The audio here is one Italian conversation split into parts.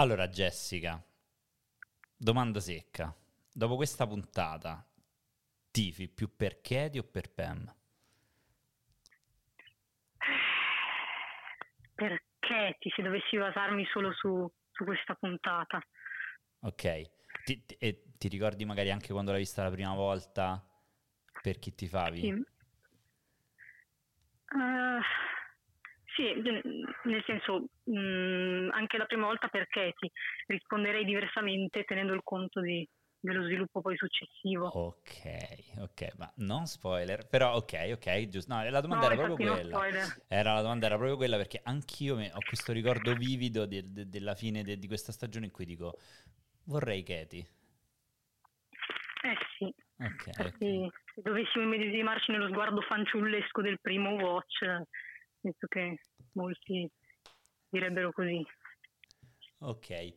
Allora, Jessica, domanda secca. Dopo questa puntata, tifi più per Katie o per Pam? Perché ti se dovessi basarmi solo su, su questa puntata? Ok. Ti, ti, e ti ricordi magari anche quando l'hai vista la prima volta per chi ti favi? Sì. Uh, sì, nel senso, mh, mm, anche la prima volta perché ti risponderei diversamente tenendo il conto di, dello sviluppo poi successivo. Ok, ok, ma non spoiler, però ok, ok, giusto. No, la domanda no, era proprio quella. Era, la domanda era proprio quella perché anch'io me, ho questo ricordo vivido de, de, della fine de, di questa stagione in cui dico vorrei Katie. Eh sì. Ok. okay. Se dovessimo immedesimarci nello sguardo fanciullesco del primo watch, penso che molti direbbero così. Ok.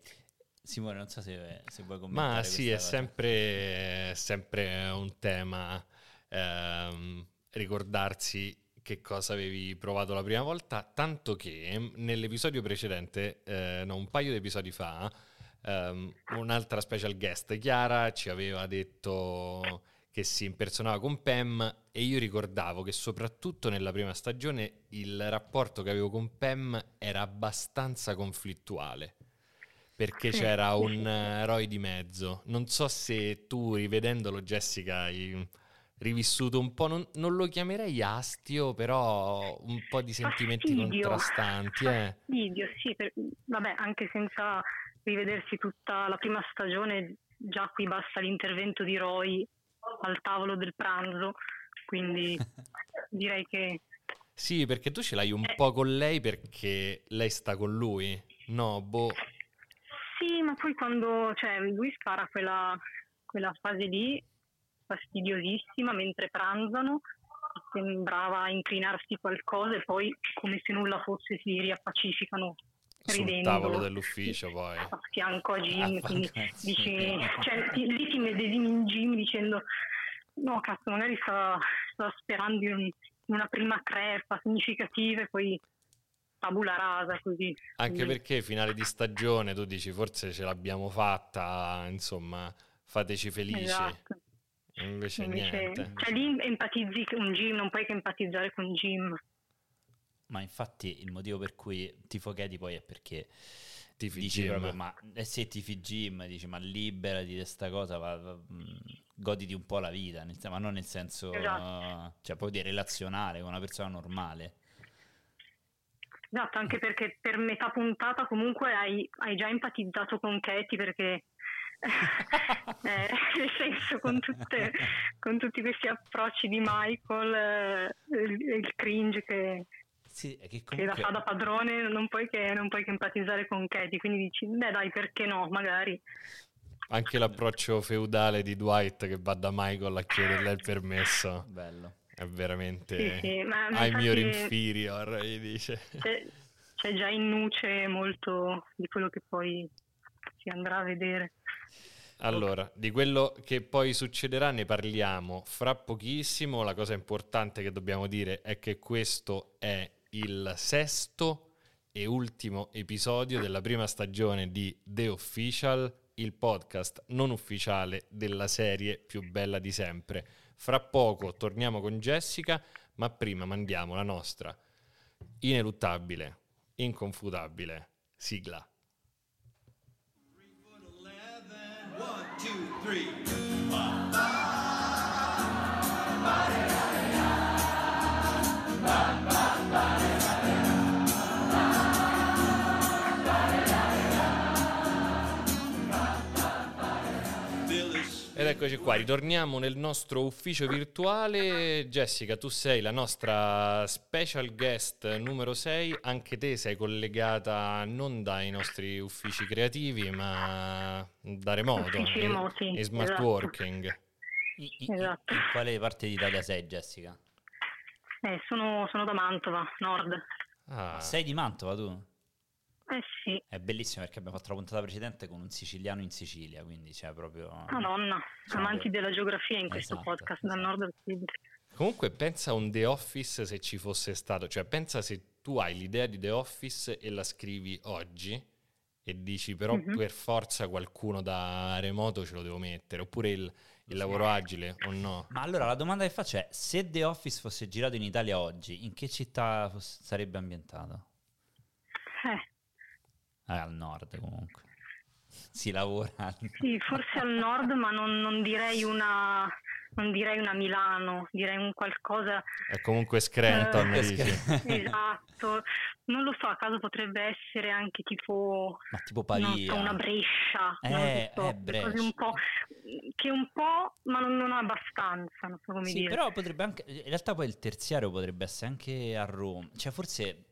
Simone, non so se, se vuoi commentare. Ma sì, è sempre, sempre, un tema ehm, ricordarsi che cosa avevi provato la prima volta, tanto che nell'episodio precedente, eh, no, un paio di episodi fa, ehm, un'altra special guest, Chiara, ci aveva detto che si impersonava con Pam e io ricordavo che soprattutto nella prima stagione il rapporto che avevo con Pam era abbastanza conflittuale perché c'era un uh, Roy di mezzo. Non so se tu rivedendolo Jessica hai rivissuto un po', non, non lo chiamerei astio, però un po' di sentimenti Fastidio. contrastanti. Eh. Fastidio, sì, per, vabbè, anche senza rivedersi tutta la prima stagione, già qui basta l'intervento di Roy al tavolo del pranzo, quindi direi che... Sì, perché tu ce l'hai un eh. po' con lei perché lei sta con lui. No, boh. Sì, ma poi quando cioè, lui spara quella, quella fase lì fastidiosissima mentre pranzano, sembrava inclinarsi qualcosa e poi come se nulla fosse si riappacificano sul tavolo dell'ufficio poi. a fianco a Jim quindi dici, cioè, lì ti medesimi in Jim dicendo no cazzo magari sta, sta sperando in, una prima crepa significativa e poi tabula rasa così. Anche quindi. perché finale di stagione tu dici forse ce l'abbiamo fatta insomma fateci felici. Esatto. invece, invece niente. cioè lì empatizzi con Jim non puoi che empatizzare con Jim ma infatti il motivo per cui tifo Katie poi è perché tifi dici Jim. proprio, ma eh se tifi Jim, dici ma liberati di questa cosa, va, va, mm, goditi un po' la vita, nel, ma non nel senso, esatto. cioè proprio di relazionare con una persona normale. Esatto, anche perché per metà puntata comunque hai, hai già empatizzato con Katie perché eh, nel senso con, tutte, con, tutti questi approcci di Michael, eh, il, il, cringe che, sì, che, comunque... che, la fa da padrone, non puoi, che, non puoi che empatizzare con Katie, quindi dici, beh dai, perché no, magari. Anche l'approccio feudale di Dwight che va da Michael a chiederle il permesso. Bello. È veramente... Sì, sì, ma I'm your inferior, gli dice. C'è, c'è già in nuce molto di quello che poi si andrà a vedere. Allora, di quello che poi succederà ne parliamo fra pochissimo. La cosa importante che dobbiamo dire è che questo è il sesto e ultimo episodio della prima stagione di The Official, il podcast non ufficiale della serie più bella di sempre. Fra poco torniamo con Jessica, ma prima mandiamo la nostra ineluttabile, inconfutabile sigla. One, two, three. Ed eccoci qua, ritorniamo nel nostro ufficio virtuale. Jessica, tu sei la nostra special guest numero 6, anche te sei collegata non dai nostri uffici creativi, ma da remoto, uffici remoti, in, smart esatto. working. In, esatto. in quale parte d'Italia sei, Jessica? Eh, sono, sono, da Mantova, nord. Ah. Sei di Mantova tu? Eh sì. È bellissimo perché abbiamo fatto la puntata precedente con un siciliano in Sicilia, quindi c'è proprio... Madonna, diciamo amanti della geografia in questo esatto, podcast, esatto. dal nord al sud. Comunque pensa a un The Office se ci fosse stato, cioè pensa se tu hai l'idea di The Office e la scrivi oggi e dici però Mhm. per forza qualcuno da remoto ce lo devo mettere, oppure il, il lavoro agile o no? Ma allora la domanda che faccio è: se The Office fosse girato in Italia oggi, in che città fosse- sarebbe ambientato? Eh, al nord comunque. Si lavora. sì, forse al nord, ma non, non direi una, non direi una Milano, direi un qualcosa È comunque Scranton, Eh, esatto. Non lo so, a caso potrebbe essere anche tipo Ma tipo non Pavia. so, una Brescia, Eh, so, eh, Brescia. un po' che un po', ma non, non abbastanza, non so come Sì, dire. però potrebbe anche. In realtà poi il terziario potrebbe essere anche a Roma. Cioè, forse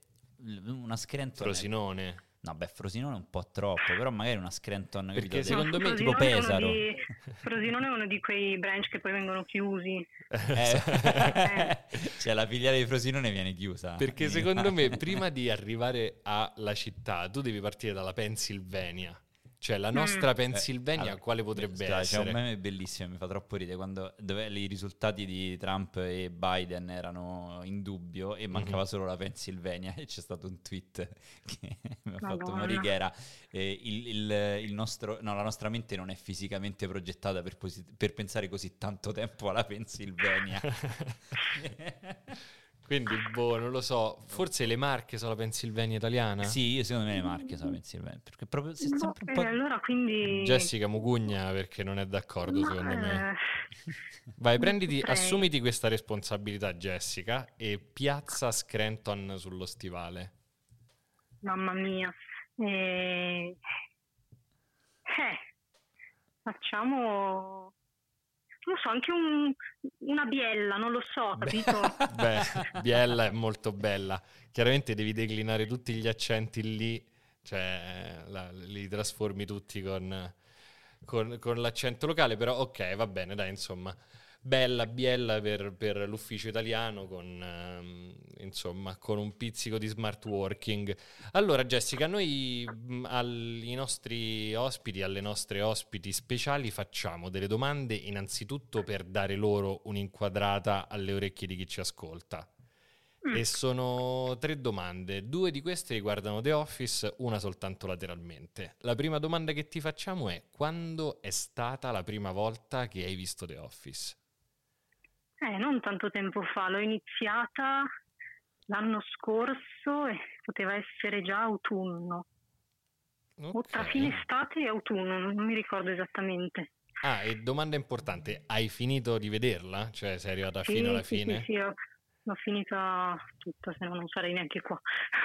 una Scranton. Frosinone. No, beh, Frosinone è un po' troppo, però magari una Scranton. Perché capito? secondo me- tipo Frosinone è uno Pesaro. di- Frosinone è uno di quei branch che poi vengono chiusi. Eh, cioè, la filiale di Frosinone viene chiusa. Perché secondo me prima di arrivare alla città tu devi partire dalla Pennsylvania. Cioè la nostra Mm. Pennsylvania Eh, allora, quale potrebbe scusa, essere? C'è un meme bellissimo, mi fa troppo ridere, quando dove i risultati di Trump e Biden erano in dubbio e mancava Mhm. solo la Pennsylvania e c'è stato un tweet che mi ha fatto Madonna. morire che era eh, il, il- il nostro, no, la nostra mente non è fisicamente progettata per, posi- per pensare così tanto tempo alla Pennsylvania. Quindi, boh, non lo so, forse le Marche sono la Pennsylvania italiana? sì, io secondo me le Marche sono la Pennsylvania, perché proprio Boh, sempre un eh, po'... allora quindi... Jessica Mugugna perché non è d'accordo Ma, secondo me. eh, Vai, prenditi, saprei. assumiti questa responsabilità Jessica e piazza Scranton sullo stivale. Mamma mia. Eh, eh, facciamo... Non lo so, anche un- una biella, non lo so, capito? Beh, Biella è molto bella. Chiaramente devi declinare tutti gli accenti lì, cioè la- li trasformi tutti con, con- con l'accento locale, però ok, va bene, dai, insomma. Bella, biella per, per l'ufficio italiano con, ehm, insomma, con un pizzico di smart working. Allora, Jessica, noi mh, ai nostri ospiti, alle nostre ospiti speciali, facciamo delle domande innanzitutto per dare loro un'inquadrata alle orecchie di chi ci ascolta. Mm. E sono tre domande. Due di queste riguardano The Office, una soltanto lateralmente. La prima domanda che ti facciamo è: quando è stata la prima volta che hai visto The Office? Eh, non tanto tempo fa, l'ho iniziata l'anno scorso e poteva essere già autunno, o tra fine estate e autunno, non non mi ricordo esattamente. Ah, e domanda importante: hai finito di vederla? Cioè, sei arrivata Sì, fino alla sì, fine? Sì, sì, ho, l'ho finita tutta, se no non sarei neanche qua.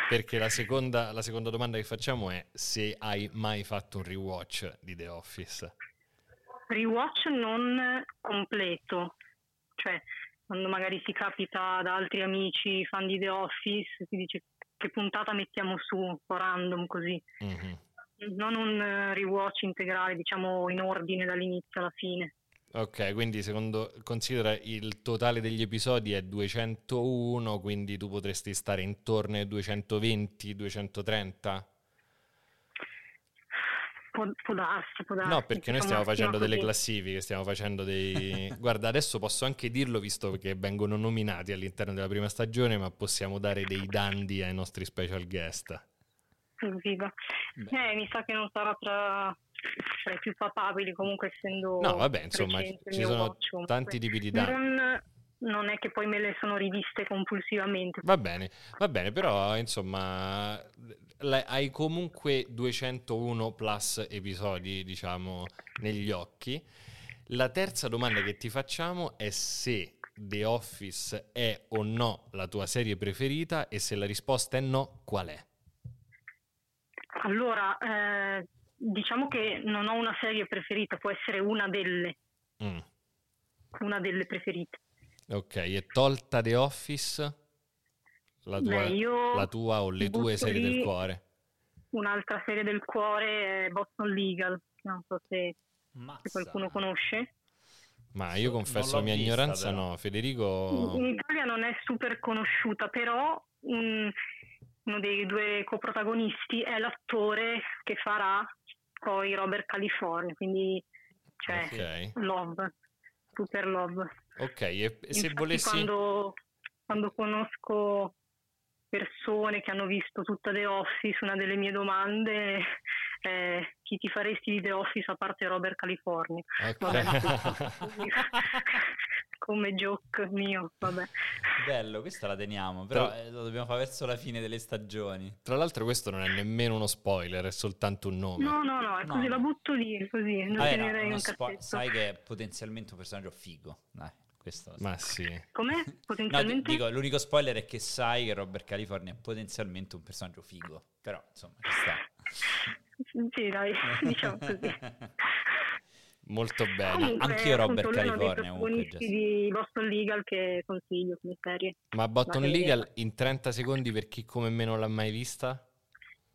Perché la seconda, la seconda domanda che facciamo è se hai mai fatto un rewatch di The Office. Rewatch non completo, cioè quando magari si capita da altri amici fan di The Office, si dice che puntata mettiamo su, un po' random così. Mhm. Non un eh, rewatch integrale, diciamo in ordine dall'inizio alla fine. Ok, quindi secondo considera il totale degli episodi è 201, quindi tu potresti stare intorno ai 220, 230? Può, può darsi, può darsi. No, perché noi stiamo facendo delle classifiche, stiamo facendo dei... Guarda, adesso posso anche dirlo visto che vengono nominati all'interno della prima stagione, ma possiamo dare dei dandi ai nostri special guest. Beh. Eh, mi sa che non sarà tra, tra i più papabili, comunque essendo No, vabbè, insomma, ci sono watch, tanti tipi di dandi. Non, non è che poi me le sono riviste compulsivamente. Va bene, va bene, però insomma hai comunque 201 plus episodi, diciamo, negli occhi. La terza domanda che ti facciamo è se The Office è o no la tua serie preferita e se la risposta è no, qual è? Allora, eh, diciamo che non ho una serie preferita, può essere una delle, Mm, una delle preferite. Ok, e tolta The Office, la tua, Beh, io la tua o le tue serie del cuore? Un'altra serie del cuore è Boston Legal, non so se, se qualcuno conosce. Ma io confesso la mia vista, ignoranza, però. no. Federico... In Italia non è super conosciuta, però mm, uno dei due coprotagonisti è l'attore che farà poi Robert California, quindi cioè Ok. Love, super Love. Ok, e e se Infatti volessi... quando, quando conosco persone che hanno visto tutta The Office, una delle mie domande eh, chi ti faresti di The Office a parte Robert California. Vabbè, come joke mio, vabbè. Bello, questa la teniamo, però eh, lo dobbiamo fare verso la fine delle stagioni. Tra l'altro questo non è nemmeno uno spoiler, è soltanto un nome. No, no, no, è No, così, no. la butto lì, così, non Vabbè, no, tenerei uno un spo- sai che è potenzialmente un personaggio figo. Dai, questo. Ma sì. Com'è? No, di- Potenzialmente? dico, l'unico spoiler è che sai che Robert California è potenzialmente un personaggio figo. Però, insomma, ci sta. Sì, dai, diciamo così. Molto bene. Comunque, anch'io Robert è California, comunque, Jessica. di Boston Legal che consiglio come serie. Ma Bottom Ma Legal in 30 secondi per chi come me non l'ha mai vista?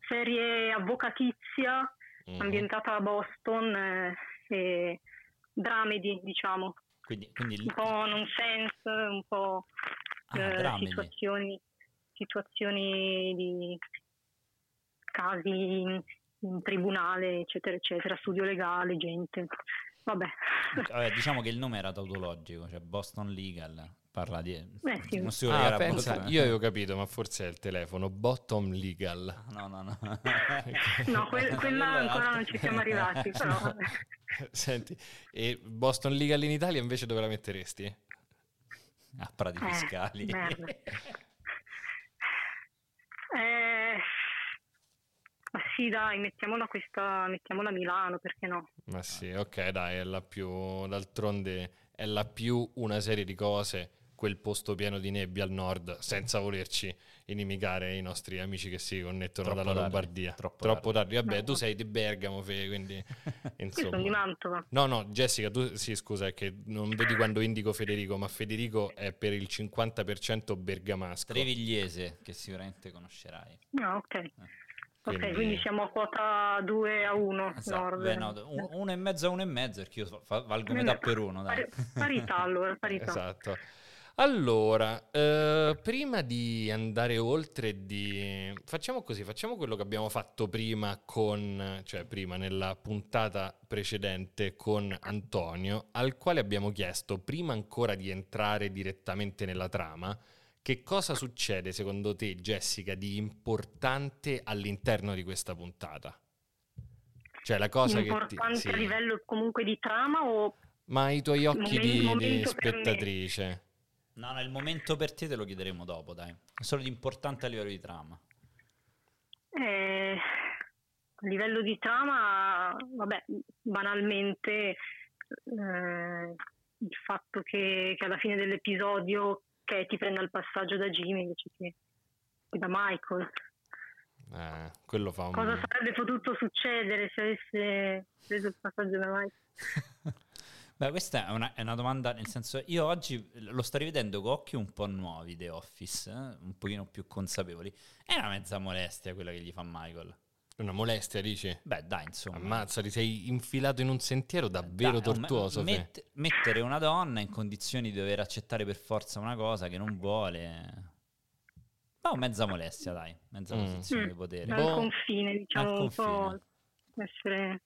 Serie avvocatizia, Mhm. ambientata a Boston eh, e dramedy, diciamo, Quindi, quindi un po' nonsense, un po' ah, eh, situazioni, situazioni di casi in, in tribunale, eccetera, eccetera, studio legale, gente. Vabbè, Vabbè, diciamo che il nome era tautologico, cioè Boston Legal. Parla di... sì. studio Ah, pensa, Boston. io avevo capito, ma forse è il telefono. Bottom Legal. No, no, no. no, que- quella ancora non ci siamo arrivati, però vabbè. Senti, e Boston Legal in Italia invece dove la metteresti? A prati Eh, fiscali. Eh, ma sì, dai, mettiamola questa, mettiamola a Milano, perché no? Ma sì, ok, dai, è la più... D'altronde è la più una serie di cose, quel posto pieno di nebbia al nord, senza volerci inimicare i nostri amici che si connettono Troppo dalla tardi, Lombardia. troppo tardi. Vabbè, No. tu sei di Bergamo, Fe, quindi Io sono di insomma... Mantova. No, no, Jessica, tu sì, scusa, è che non vedi quando indico Federico, ma Federico è per il 50% bergamasco. Trevigliese, che sicuramente conoscerai. No, ok. Ok, Quindi- quindi siamo a quota 2 a 1 Esatto, nord. beh, no, un- uno e mezzo a uno e mezzo, perché io fa- valgo Eh, metà per uno, dai. pari- parità allora, parità. Esatto. Allora, eh, prima di andare oltre, di... facciamo così, facciamo quello che abbiamo fatto prima con, cioè prima nella puntata precedente con Antonio, al quale abbiamo chiesto, prima ancora di entrare direttamente nella trama, che cosa succede secondo te, Jessica, di importante all'interno di questa puntata? Cioè la cosa che ti... Importante sì. a livello comunque di trama o Ma i tuoi occhi Momento- di- di, spettatrice. No, no, il momento per te te lo chiederemo dopo, dai. È solo di importante a livello di trama. Eh, a livello di trama, vabbè, banalmente eh, il fatto che, che alla fine dell'episodio Katie prenda il passaggio da Jimmy invece che, che da Michael. Eh, quello fa un... Cosa sarebbe potuto succedere se avesse preso il passaggio da Michael? Beh, questa è una, è una domanda, nel senso, io oggi lo sto rivedendo con occhi un po' nuovi, The Office, eh, un pochino più consapevoli. È una mezza molestia quella che gli fa Michael. Una molestia, dici? Beh, dai, insomma. Ammazza, ti sei infilato in un sentiero davvero Dai, tortuoso. me- Fe. mett- mettere una donna in condizioni di dover accettare per forza una cosa che non vuole. No, mezza molestia, dai, mezza Mm. posizione di Mm, potere. Al Boh. confine, diciamo, Al un po' confine. essere,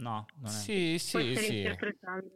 No, non è. Sì, sì, sì.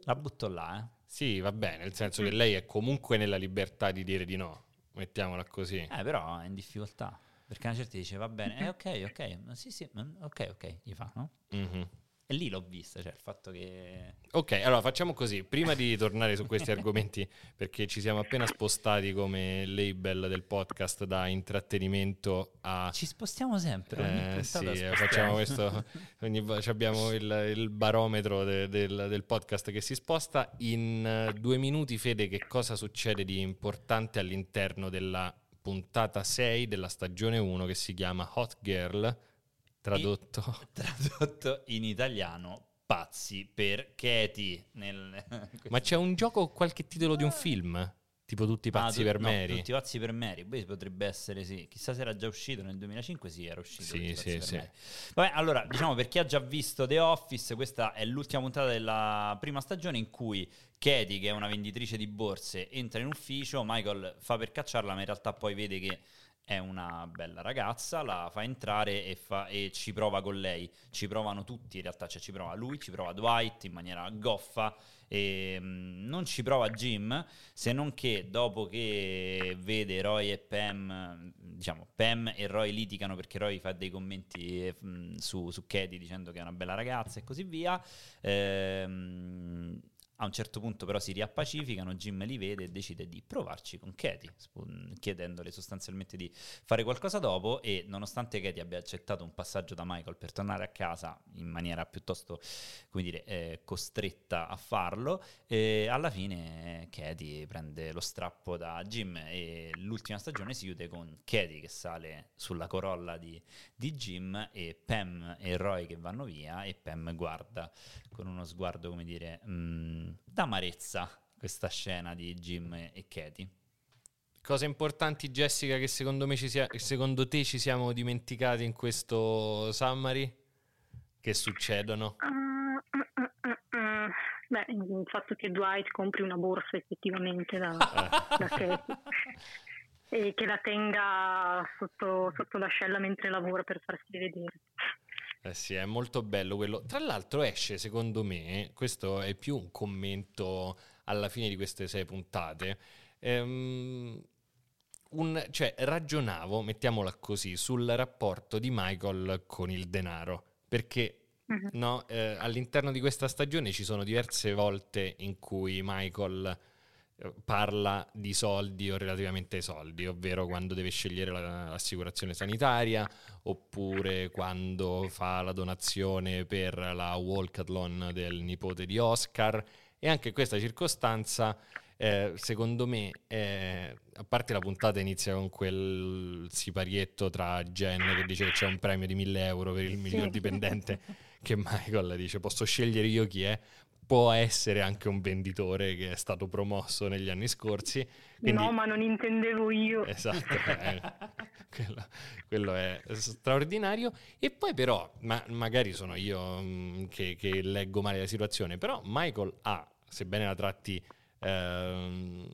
La butto là, eh. Sì, va bene, nel senso che lei è comunque nella libertà di dire di no. Mettiamola così. Eh, però è in difficoltà. Perché una certa dice va bene, eh, ok, ok, ma sì, sì, mm, ok, ok, gli fa, no? Mhm. E lì l'ho vista, cioè il fatto che... Ok, allora facciamo così. Prima di tornare su questi argomenti, perché ci siamo appena spostati come label del podcast da intrattenimento a Ci spostiamo sempre, Eh, sì, eh, spostiamo. facciamo questo. Ogni, abbiamo il, il barometro de- del, del podcast che si sposta. In eh, due minuti, Fede, che cosa succede di importante all'interno della puntata 6 della stagione 1 che si chiama Hot Girl? Tradotto. Tradotto in italiano, pazzi per Katie. Nel... Ma c'è un gioco, qualche titolo di un film? Tipo Tutti pazzi Ah, tu- per no, Mary? Tutti pazzi per Mary. Poi potrebbe essere, sì. Chissà se era già uscito nel 2005. Sì, era uscito. Sì, sì, sì. Mary. Vabbè, allora, diciamo per chi ha già visto The Office, questa è l'ultima puntata della prima stagione in cui Katie, che è una venditrice di borse, entra in ufficio. Michael fa per cacciarla, ma in realtà poi vede che è una bella ragazza, la fa entrare e, fa, e, ci prova con lei. Ci provano tutti, in realtà cioè, ci prova lui, ci prova Dwight in maniera goffa e mh, mm, non ci prova Jim, se non che dopo che vede Roy e Pam, diciamo Pam e Roy litigano perché Roy fa dei commenti mh, mm, su, su Katie dicendo che è una bella ragazza e così via. Ehm, a un certo punto però si riappacificano, Jim li vede e decide di provarci con Katie, chiedendole sostanzialmente di fare qualcosa dopo e nonostante Katie abbia accettato un passaggio da Michael per tornare a casa in maniera piuttosto, come dire, eh, costretta a farlo, eh, alla fine Katie prende lo strappo da Jim e l'ultima stagione si chiude con Katie che sale sulla corolla di, di Jim e Pam e Roy che vanno via e Pam guarda con uno sguardo, come dire, mh, mm, d'amarezza questa scena di Jim e Katie. Cose importanti, Jessica, che secondo, me ci sia, secondo te ci siamo dimenticati in questo summary? Che succedono? Uh, uh, uh, Beh, il fatto che Dwight compri una borsa effettivamente da, da Katie e che la tenga sotto, sotto l'ascella mentre lavora per farsi vedere. Eh sì, è molto bello quello. Tra l'altro esce, secondo me, questo è più un commento alla fine di queste sei puntate, ehm, un, cioè ragionavo, mettiamola così, sul rapporto di Michael con il denaro, perché uh-huh. no, eh, all'interno di questa stagione ci sono diverse volte in cui Michael parla di soldi o relativamente ai soldi, ovvero quando deve scegliere l'assicurazione sanitaria oppure quando fa la donazione per la walkathon del nipote di Oscar. E anche questa circostanza eh, secondo me eh, a parte la puntata inizia con quel siparietto tra Jen che dice che c'è un premio di 1000 euro per il miglior dipendente che Michael dice posso scegliere io chi è può essere anche un venditore che è stato promosso negli anni scorsi. Quindi... No, ma non intendevo io. Esatto, eh, quello, quello, è straordinario. E poi però, ma magari sono io mh, mm, che, che, leggo male la situazione, però Michael ha, sebbene la tratti ehm,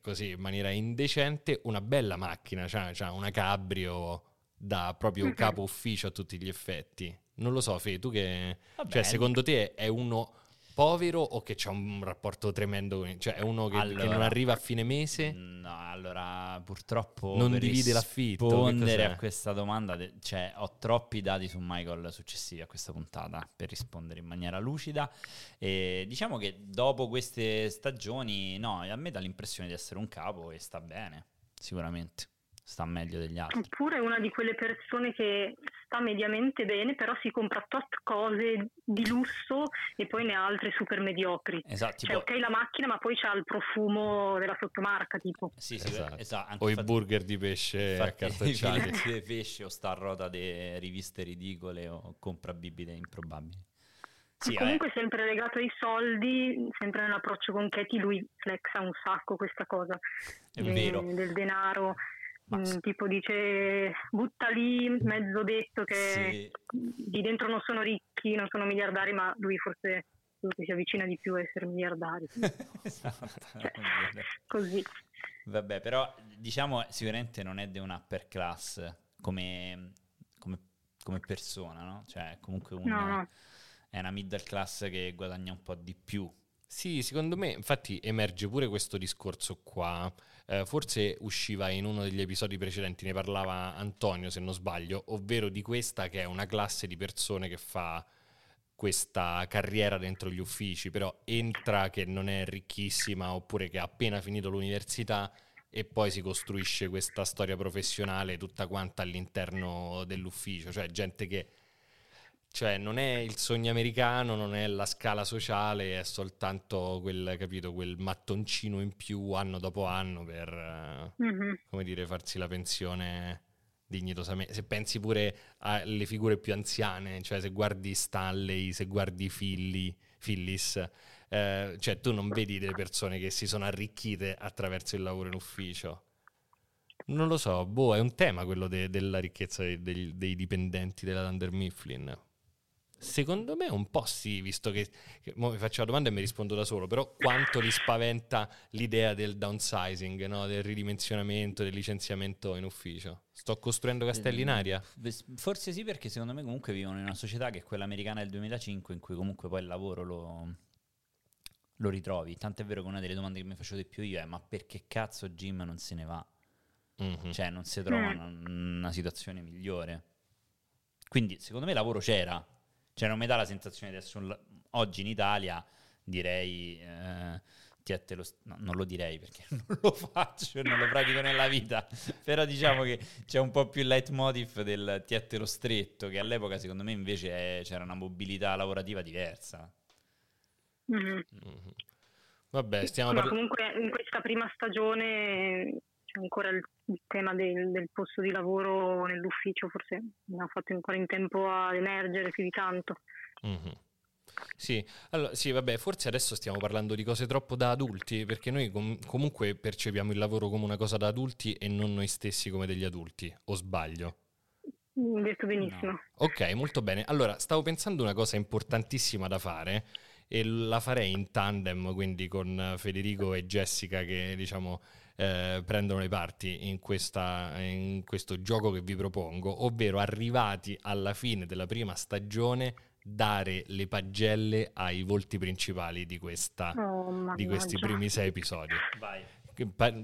così in maniera indecente, una bella macchina, cioè, cioè una cabrio da proprio un capo ufficio a tutti gli effetti. Non lo so, Fe, tu che... Cioè, secondo te è uno povero o che c'ha un rapporto tremendo? Cioè è uno che, allora, che, non arriva a fine mese? No, allora purtroppo non divide l'affitto. rispondere a questa domanda, cioè ho troppi dati su Michael successivi a questa puntata per rispondere in maniera lucida e diciamo che dopo queste stagioni, no, a me dà l'impressione di essere un capo e sta bene, sicuramente sta meglio degli altri. Oppure una di quelle persone che sta mediamente bene, però si compra tot cose di lusso e poi ne ha altre super mediocri. Esatto. Cioè, tipo... ok la macchina, ma poi c'ha il profumo della sottomarca, tipo. Sì, sì, esatto. esatto. o infatti, i burger di pesce accartocciati. di pesce o sta a ruota di riviste ridicole o compra bibite improbabili. Sì, comunque eh. sempre legato ai soldi, sempre nell'approccio con Katie, lui flexa un sacco questa cosa È de- vero. del denaro. Mm, tipo dice butta lì mezzo detto che sì. di dentro non sono ricchi, non sono miliardari, ma lui forse si avvicina di più a essere miliardari. esatto, cioè, così. Vabbè, però diciamo sicuramente non è di un upper class come, come, come persona, no? Cioè comunque un, no, no. è una middle class che guadagna un po' di più. Sì, secondo me infatti emerge pure questo discorso qua. Eh, forse usciva in uno degli episodi precedenti, ne parlava Antonio se non sbaglio, ovvero di questa che è una classe di persone che fa questa carriera dentro gli uffici, però entra che non è ricchissima oppure che ha appena finito l'università e poi si costruisce questa storia professionale tutta quanta all'interno dell'ufficio, cioè gente che cioè, non è il sogno americano, non è la scala sociale, è soltanto quel, capito, quel mattoncino in più anno dopo anno per, mm-hmm. come dire, farsi la pensione dignitosamente. Se pensi pure alle figure più anziane, cioè se guardi Stanley, se guardi Philly, Phyllis, eh, cioè tu non vedi delle persone che si sono arricchite attraverso il lavoro in ufficio. Non lo so, boh, è un tema quello de- della ricchezza dei, dei, dei dipendenti della Dunder Mifflin. Secondo me un po' sì, visto che, che mo mi faccio la domanda e mi rispondo da solo, però quanto li spaventa l'idea del downsizing, no? del ridimensionamento, del licenziamento in ufficio? Sto costruendo castelli in aria? Forse sì, perché secondo me comunque vivono in una società che è quella americana del 2005, in cui comunque poi il lavoro lo, lo ritrovi. Tant'è vero che una delle domande che mi facevo di più io è ma perché cazzo Jim non se ne va? Mm-hmm. Cioè non si trova mm. una, una situazione migliore. Quindi secondo me lavoro c'era cioè non mi dà la sensazione di essere un... Oggi in Italia direi... Eh, lo... No, non lo direi perché non lo faccio e non lo pratico nella vita, però diciamo che c'è un po' più il leitmotiv del tiette lo stretto, che all'epoca secondo me invece è... c'era una mobilità lavorativa diversa. Mm-hmm. Mm-hmm. Vabbè, stiamo parlando... comunque in questa prima stagione ancora il, il tema del, del, posto di lavoro nell'ufficio, forse non ha fatto ancora in tempo ad emergere più di tanto. Mm-hmm. Sì, allora, sì, vabbè, forse adesso stiamo parlando di cose troppo da adulti, perché noi com- comunque percepiamo il lavoro come una cosa da adulti e non noi stessi come degli adulti, o sbaglio? Mm, detto benissimo. No. Ok, molto bene. Allora, stavo pensando una cosa importantissima da fare e la farei in tandem, quindi con Federico e Jessica che diciamo eh, prendono le parti in, questa, in questo gioco che vi propongo, ovvero arrivati alla fine della prima stagione dare le pagelle ai volti principali di, questa, oh, di questi primi sei episodi. Vai.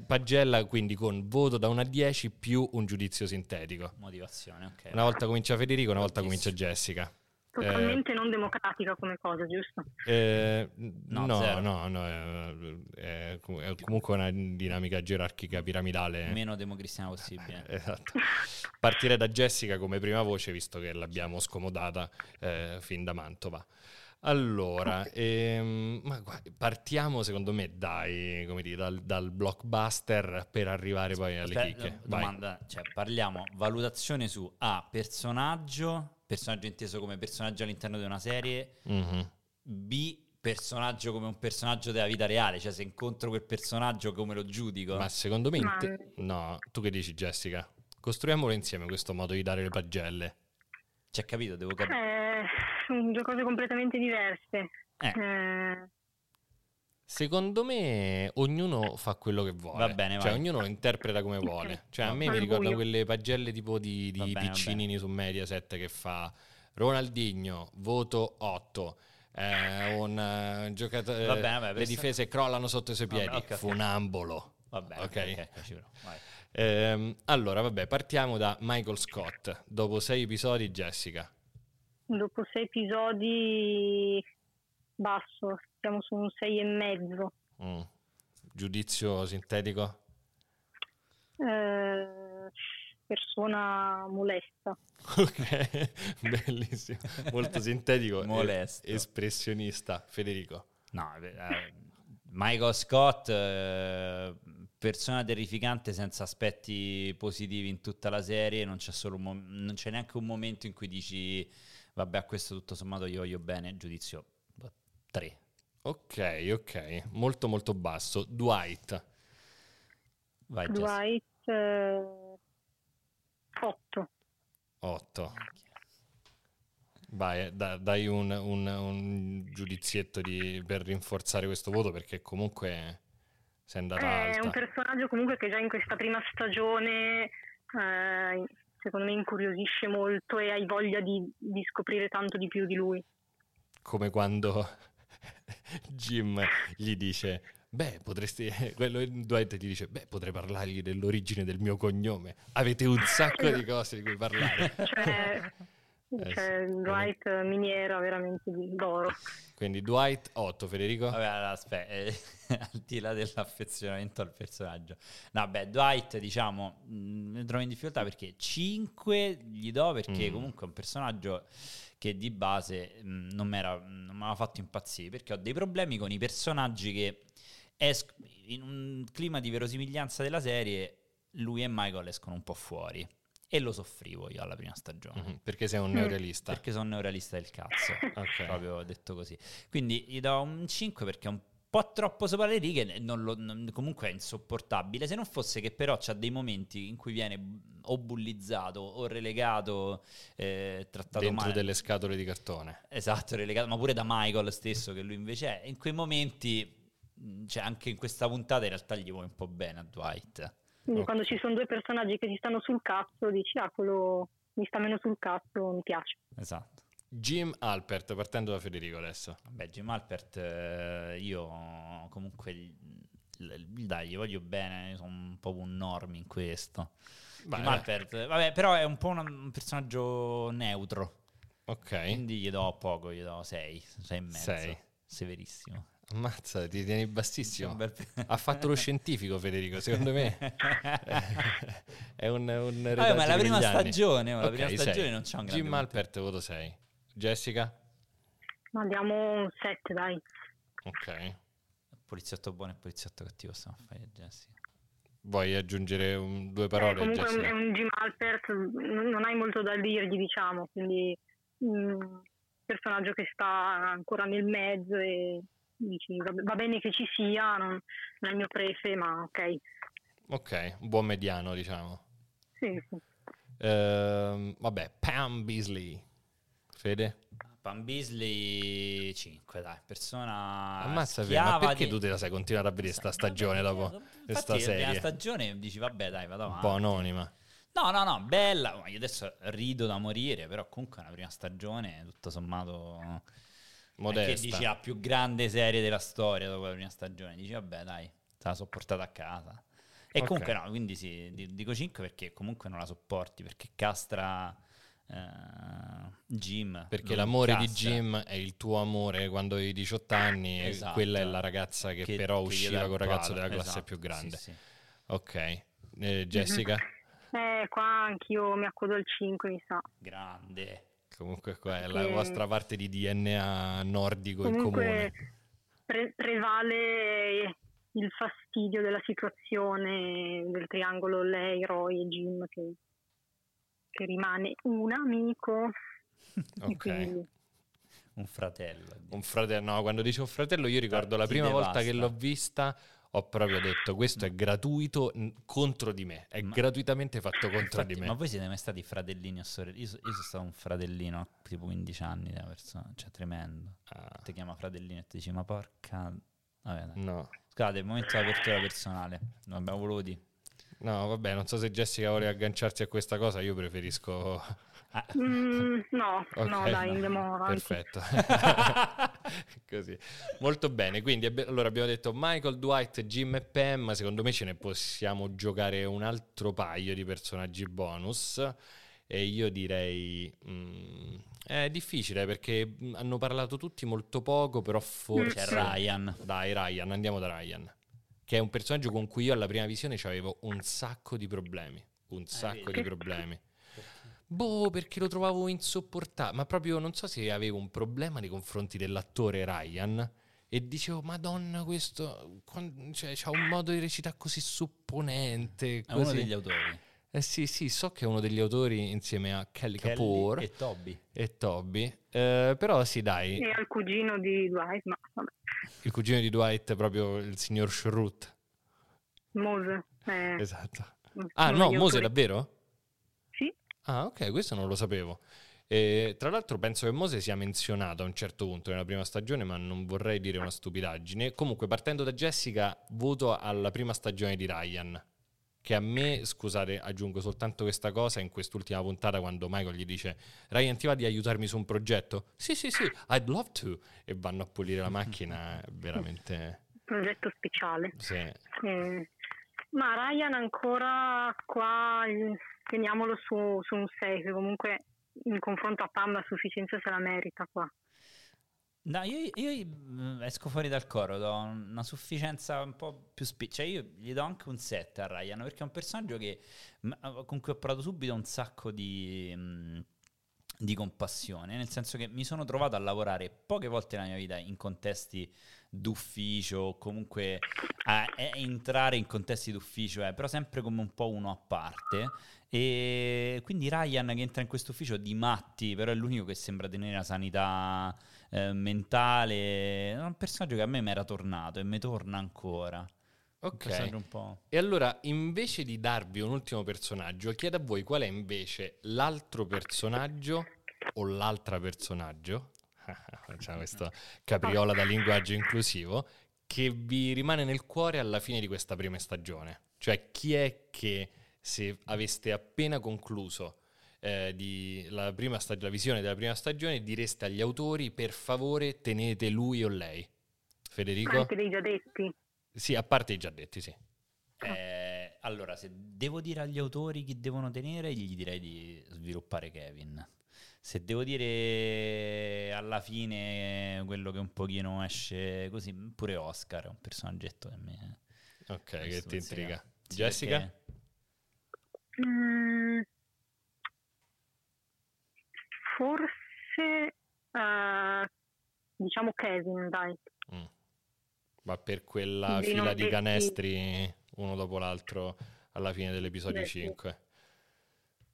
pagella quindi con voto da 1 a 10 più un giudizio sintetico. Motivazione, ok. Una volta comincia Federico, una volta comincia Jessica. Totalmente eh, non democratica come cosa, giusto? Eh, no, no, no, no, è, è, comunque una dinamica gerarchica piramidale. Meno democristiana possibile. esatto. Partire da Jessica come prima voce, visto che l'abbiamo scomodata eh, fin da Mantova. Allora, ehm, guarda, partiamo secondo me dai, dire, dal, dal, blockbuster per arrivare poi alle Aspetta, chicche. Domanda, cioè, parliamo valutazione su A, personaggio, personaggio inteso come personaggio all'interno di una serie, mm-hmm. B, personaggio come un personaggio della vita reale, cioè se incontro quel personaggio come lo giudico. Ma secondo me... Te- no, tu che dici Jessica? Costruiamolo insieme questo modo di dare le pagelle. C'è capito, devo capire. Eh, sono due cose completamente diverse. Eh. Eh. Secondo me ognuno fa quello che vuole. Va bene, cioè, ognuno lo interpreta come vuole. Cioè, a me mi ricordano quelle pagelle tipo di, di bene, piccinini su Mediaset che fa Ronaldinho, voto 8. Eh, un uh, giocatore va bene, vabbè, le difese crollano sotto i suoi piedi. vabbè, okay, funambolo. Va bene ok, okay, okay eh, allora vabbè partiamo da Michael Scott. Dopo sei episodi Jessica? Dopo sei episodi basso, siamo su un sei e mezzo. Mm. Giudizio sintetico? Eh, persona molesta. Ok, bellissimo, molto sintetico, molesto, espressionista. Federico? No, eh, Michael Scott, eh, persona terrificante senza aspetti positivi in tutta la serie, non c'è, mom- non c'è neanche un momento in cui dici Vabbè, a questo tutto sommato io voglio bene, giudizio 3. Ok, ok, molto molto basso. Dwight. Vai, Dwight 8. Eh, 8. Vai, eh, da, dai un, un, un giudizietto di, per rinforzare questo voto perché comunque sei andata È alta. un personaggio comunque che già in questa prima stagione eh, secondo me incuriosisce molto e hai voglia di, di scoprire tanto di più di lui. Come quando Jim gli dice Beh, potresti. Quello Dwight ti dice: Beh, potrei parlargli dell'origine del mio cognome. Avete un sacco di cose di cui parlare. cioè, eh, cioè Dwight eh. miniera veramente d'oro. Quindi Dwight 8, Federico? Vabbè, allora, aspetta, eh, al di là dell'affezionamento al personaggio. No, beh, Dwight, diciamo, mh, mm, mi trovo in difficoltà perché 5 gli do perché mm. comunque è un personaggio che di base mh, mm, non mi aveva fatto impazzire perché ho dei problemi con i personaggi che esc- in un clima di verosimiglianza della serie lui e Michael escono un po' fuori e lo soffrivo io alla prima stagione. Mm-hmm, perché sei un mm. neorealista? Perché sono un neorealista del cazzo, okay. proprio detto così. Quindi gli do un 5 perché è un po' troppo sopra le righe, non lo- non- comunque è insopportabile. Se non fosse che però c'ha dei momenti in cui viene o bullizzato o relegato, eh, trattato Dentro male. delle scatole di cartone. Esatto, relegato, ma pure da Michael stesso, che lui invece è. In quei momenti, mh, cioè anche in questa puntata, in realtà gli vuoi un po' bene a Dwight. Quindi Ok. quando ci sono due personaggi che si stanno sul cazzo, dici, ah, quello mi sta meno sul cazzo, mi piace. Esatto. Jim Alpert, partendo da Federico adesso. Vabbè, Jim Alpert, eh, io comunque, dai, gli voglio bene, sono un po' un norm in questo. Vai, Jim. Alpert, vabbè, però è un po' un personaggio neutro, Ok. quindi gli do poco, gli do 6, 6 e mezzo. Sei. Severissimo. Ammazza, ti tieni bassissimo. Bel- Ha fatto lo scientifico Federico, secondo me. è un, un Vabbè, ma è la prima stagione, oh, la Ok, prima sei. stagione non c'è un grande Jim. Alpert, voto 6. Jessica? Ma diamo un 7, dai. Ok. Poliziotto buono e poliziotto cattivo stiamo a fare, Jessica. Vuoi aggiungere un- due Eh, parole, comunque è un, Jessica? è un Jim Alpert, non hai molto da dirgli, diciamo, quindi un personaggio che sta ancora nel mezzo e dici va, bene che ci sia, non, non è il mio prefe, ma ok. Ok, un buon mediano, diciamo. Sì, sì. Ehm, vabbè, Pam Beasley. Fede? Pam Beasley 5, dai, persona Ammazza, Fede, ma perché di- tu te la sei continuata a vedere sta stagione dopo infatti, questa la prima serie? stagione dici vabbè dai vado Un avanti. po' anonima. No, no, no, bella. Io adesso rido da morire, però comunque è una prima stagione, tutto sommato... Modesta. Che dici la più grande serie della storia dopo la prima stagione. Dici vabbè dai, te la so portata a casa. E Ok. comunque no, quindi sì, di- dico 5 perché comunque non la sopporti, perché castra eh, Jim. Perché l'amore di castra. Jim è il tuo amore quando hai 18 anni e Esatto. quella è la ragazza che, Che- però che usciva il con il ragazzo della classe Esatto, più grande. sì, sì. Ok. Eh, Jessica? Eh, qua anch'io mi accodo al 5, mi sa. Grande. Comunque qua è la vostra parte di DNA nordico in comune. pre- prevale il fastidio della situazione del triangolo lei, Roy e Jim che, che rimane un amico. E Ok. quindi- Un fratello. Un fratello, no, quando dice un fratello io ricordo la prima volta che l'ho vista ho proprio detto questo è gratuito contro di me, è Ma- gratuitamente fatto contro Infatti, di me. Ma voi siete mai stati fratellini o sorelle? Io, so- io sono stato un fratellino a tipo 15 anni della persona, cioè tremendo. Ah, Ti chiama fratellino e ti dici ma porca... Vabbè, dai. no. Scusate, il momento di apertura personale. Non abbiamo voluto dire. No, vabbè, non so se Jessica vuole agganciarsi a questa cosa, io preferisco Ah, Mm, no, Ok, no, dai, no. andiamo avanti. Perfetto. Così. Molto bene. Quindi allora abbiamo detto Michael, Dwight, Jim e Pam. Secondo me ce ne possiamo giocare un altro paio di personaggi bonus. E io direi... mm, è difficile perché mm, hanno parlato tutti molto poco, però forse... C'è Ryan. Dai, Ryan, andiamo da Ryan. Che è un personaggio con cui io alla prima visione avevo un sacco di problemi. Un sacco vedi. di problemi. Boh, perché lo trovavo insopportabile. Ma proprio non so se avevo un problema nei confronti dell'attore Ryan. E dicevo, Madonna, questo cioè, ha un modo di recitare così supponente. È uno così. degli autori. Eh sì, sì, so che è uno degli autori insieme a Kelly, Kelly Kapoor e e, Toby. Toby. Eh, però sì, dai, E al cugino di Dwight, ma vabbè, il cugino di Dwight è proprio il signor Schrute. Mose. eh, Esatto. Ah, no, Mose davvero? Sì, Ah, ok, questo non lo sapevo. E, tra l'altro penso che Mose sia menzionato a un certo punto nella prima stagione, ma non vorrei dire una stupidaggine. Comunque, partendo da Jessica, voto alla prima stagione di Ryan. Che a me, scusate, aggiungo soltanto questa cosa in quest'ultima puntata quando Michael gli dice Ryan ti va di aiutarmi su un progetto? Sì, sì, sì, I'd love to. E vanno a pulire la macchina, è veramente... progetto speciale. Sì. Eh, ma Ryan ancora qua teniamolo su, su un 6, che comunque in confronto a Pam la sufficienza se la merita qua. No, io, io, mm, esco fuori dal coro, do una sufficienza un po' più spi- Cioè, io gli do anche un 7 a Ryan, perché è un personaggio che, m- con cui ho provato subito un sacco di, mm, di compassione, nel senso che mi sono trovato a lavorare poche volte nella mia vita in contesti d'ufficio o comunque a, a entrare in contesti d'ufficio, eh, però sempre come un po' uno a parte. E quindi Ryan che entra in questo ufficio di matti, però è l'unico che sembra tenere la sanità eh, mentale. Un personaggio che a me mi era tornato e mi torna ancora. Ok. E allora, invece di darvi un ultimo personaggio, chiedo a voi qual è invece l'altro personaggio o l'altra personaggio, facciamo questo capriola da linguaggio inclusivo, che vi rimane nel cuore alla fine di questa prima stagione. Cioè, chi è che se aveste appena concluso eh, di la, prima stag- la visione della prima stagione, direste agli autori per favore tenete lui o lei? Federico? Anche dei già detti. Sì, a parte i già detti, sì. Eh, allora, se devo dire agli autori chi devono tenere, gli direi di sviluppare Kevin. Se devo dire alla fine quello che un pochino esce così, pure Oscar è un personaggetto che mi... Ok, che ti intriga. Sì, Jessica? Perché... Mm, forse uh, diciamo Kevin, dai. Mm ma per quella di fila di canestri uno dopo l'altro alla fine dell'episodio Beh, 5.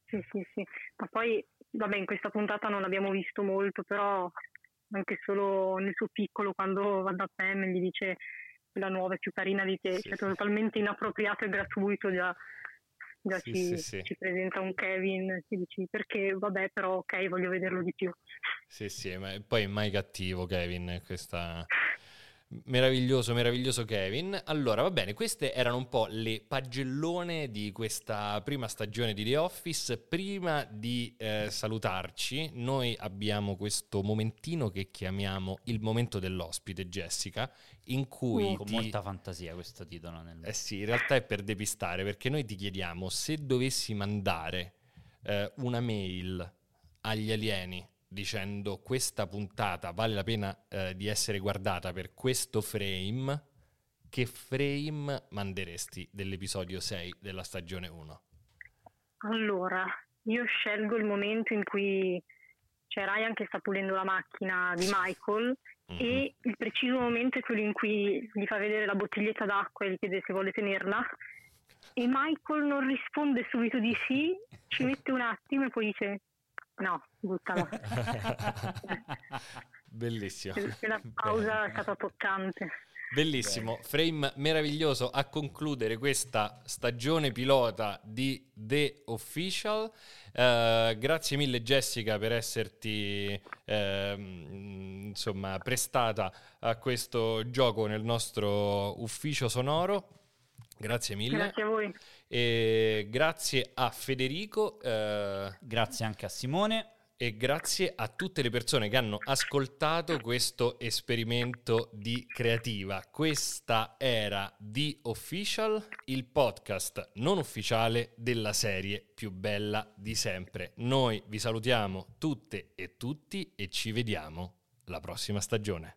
Sì. sì, sì, ma poi, vabbè, in questa puntata non abbiamo visto molto, però anche solo nel suo piccolo, quando va da Pam e gli dice la nuova è più carina di te, sì, cioè sì. totalmente inappropriato e gratuito già, già sì, ci, sì, ci, presenta un Kevin, si dice perché vabbè però ok voglio vederlo di più. Sì sì, ma poi è mai cattivo Kevin, questa Meraviglioso, meraviglioso Kevin. Allora, va bene, queste erano un po' le pagellone di questa prima stagione di The Office. Prima di eh, salutarci, noi abbiamo questo momentino che chiamiamo il momento dell'ospite, Jessica, in cui... Uh, con ti... molta fantasia questo titolo. Nel... Eh sì, in realtà è per depistare, perché noi ti chiediamo se dovessi mandare eh, una mail agli alieni dicendo questa puntata vale la pena eh, di essere guardata per questo frame, che frame manderesti dell'episodio 6 della stagione 1? Allora, io scelgo il momento in cui c'è Ryan che sta pulendo la macchina di Michael mm-hmm. e il preciso momento è quello in cui gli fa vedere la bottiglietta d'acqua e gli chiede se vuole tenerla e Michael non risponde subito di sì, ci mette un attimo e poi dice No, buttala. Bellissimo. La pausa è stata toccante. Bellissimo, frame meraviglioso a concludere questa stagione pilota di The Official. Uh, grazie mille Jessica per esserti uh, insomma, prestata a questo gioco nel nostro ufficio sonoro. Grazie mille. Grazie a voi. E grazie a Federico. Eh, grazie anche a Simone. E grazie a tutte le persone che hanno ascoltato questo esperimento di creativa. Questa era The Official, il podcast non ufficiale della serie più bella di sempre. Noi vi salutiamo tutte e tutti e ci vediamo la prossima stagione.